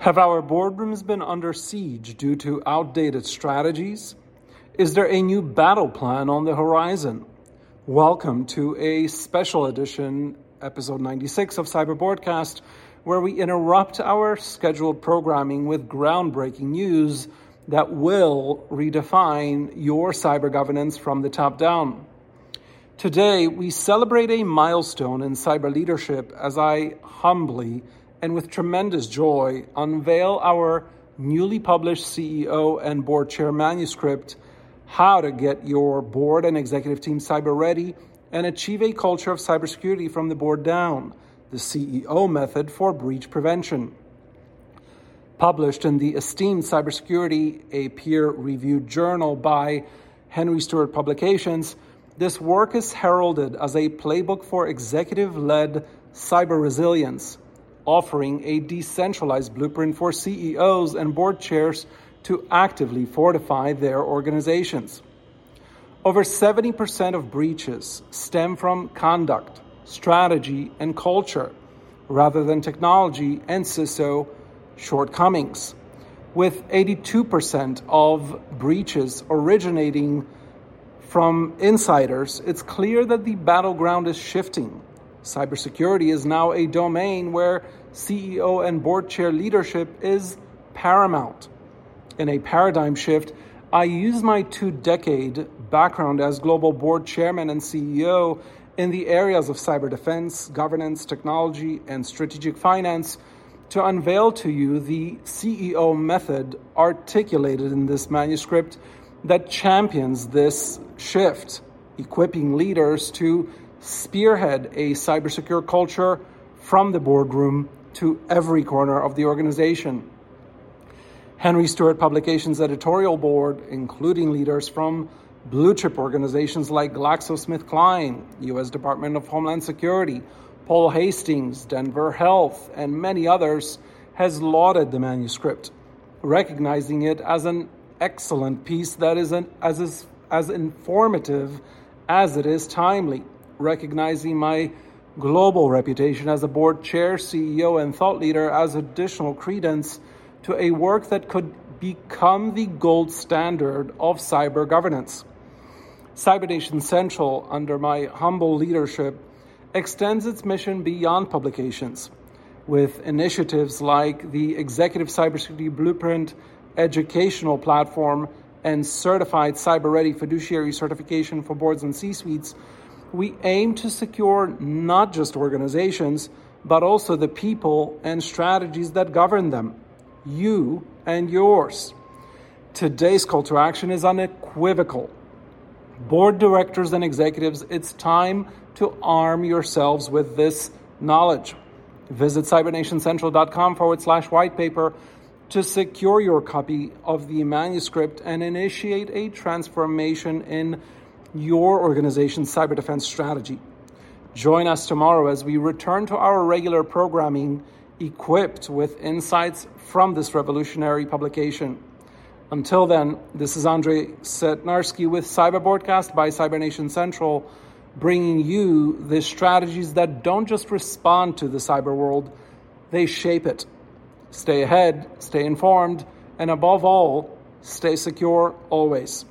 Have our boardrooms been under siege due to outdated strategies? Is there a new battle plan on the horizon? Welcome to a special edition, episode 96 of CyberBoardCast, where we interrupt our scheduled programming with groundbreaking news that will redefine your cyber governance from the top down. Today, we celebrate a milestone in cyber leadership as I humbly and with tremendous joy unveil our newly published CEO and board chair manuscript, How to Get Your Board and Executive Team Cyber Ready and Achieve a Culture of Cybersecurity from the Board Down, the CEO Method for Breach Prevention. Published in the esteemed Cybersecurity, a peer reviewed journal by Henry Stewart Publications, this work is heralded as a playbook for executive led cyber resilience offering a decentralized blueprint for CEOs and board chairs to actively fortify their organizations. Over 70% of breaches stem from conduct, strategy, and culture rather than technology and CISO shortcomings. With 82% of breaches originating from insiders, it's clear that the battleground is shifting Cybersecurity is now a domain where CEO and board chair leadership is paramount. In a paradigm shift, I use my two decade background as global board chairman and CEO in the areas of cyber defense, governance, technology, and strategic finance to unveil to you the CEO method articulated in this manuscript that champions this shift, equipping leaders to spearhead a cybersecure culture from the boardroom to every corner of the organization. Henry Stewart Publications editorial board, including leaders from blue chip organizations like GlaxoSmithKline, U.S. Department of Homeland Security, Paul Hastings, Denver Health, and many others, has lauded the manuscript, recognizing it as an excellent piece that is an, as, as informative as it is timely recognizing my global reputation as a board chair, CEO, and thought leader as additional credence to a work that could become the gold standard of cyber governance. Cybernation Central, under my humble leadership, extends its mission beyond publications with initiatives like the Executive Cybersecurity Blueprint educational platform and certified cyber ready fiduciary certification for boards and C suites we aim to secure not just organizations, but also the people and strategies that govern them, you and yours. Today's call to action is unequivocal. Board directors and executives, it's time to arm yourselves with this knowledge. Visit cybernationcentral.com forward slash white paper to secure your copy of the manuscript and initiate a transformation in your organization's cyber defense strategy. Join us tomorrow as we return to our regular programming equipped with insights from this revolutionary publication. Until then, this is Andrei Setnarski with CyberBoardCast by Cybernation Central, bringing you the strategies that don't just respond to the cyber world, they shape it. Stay ahead, stay informed, and above all, stay secure always.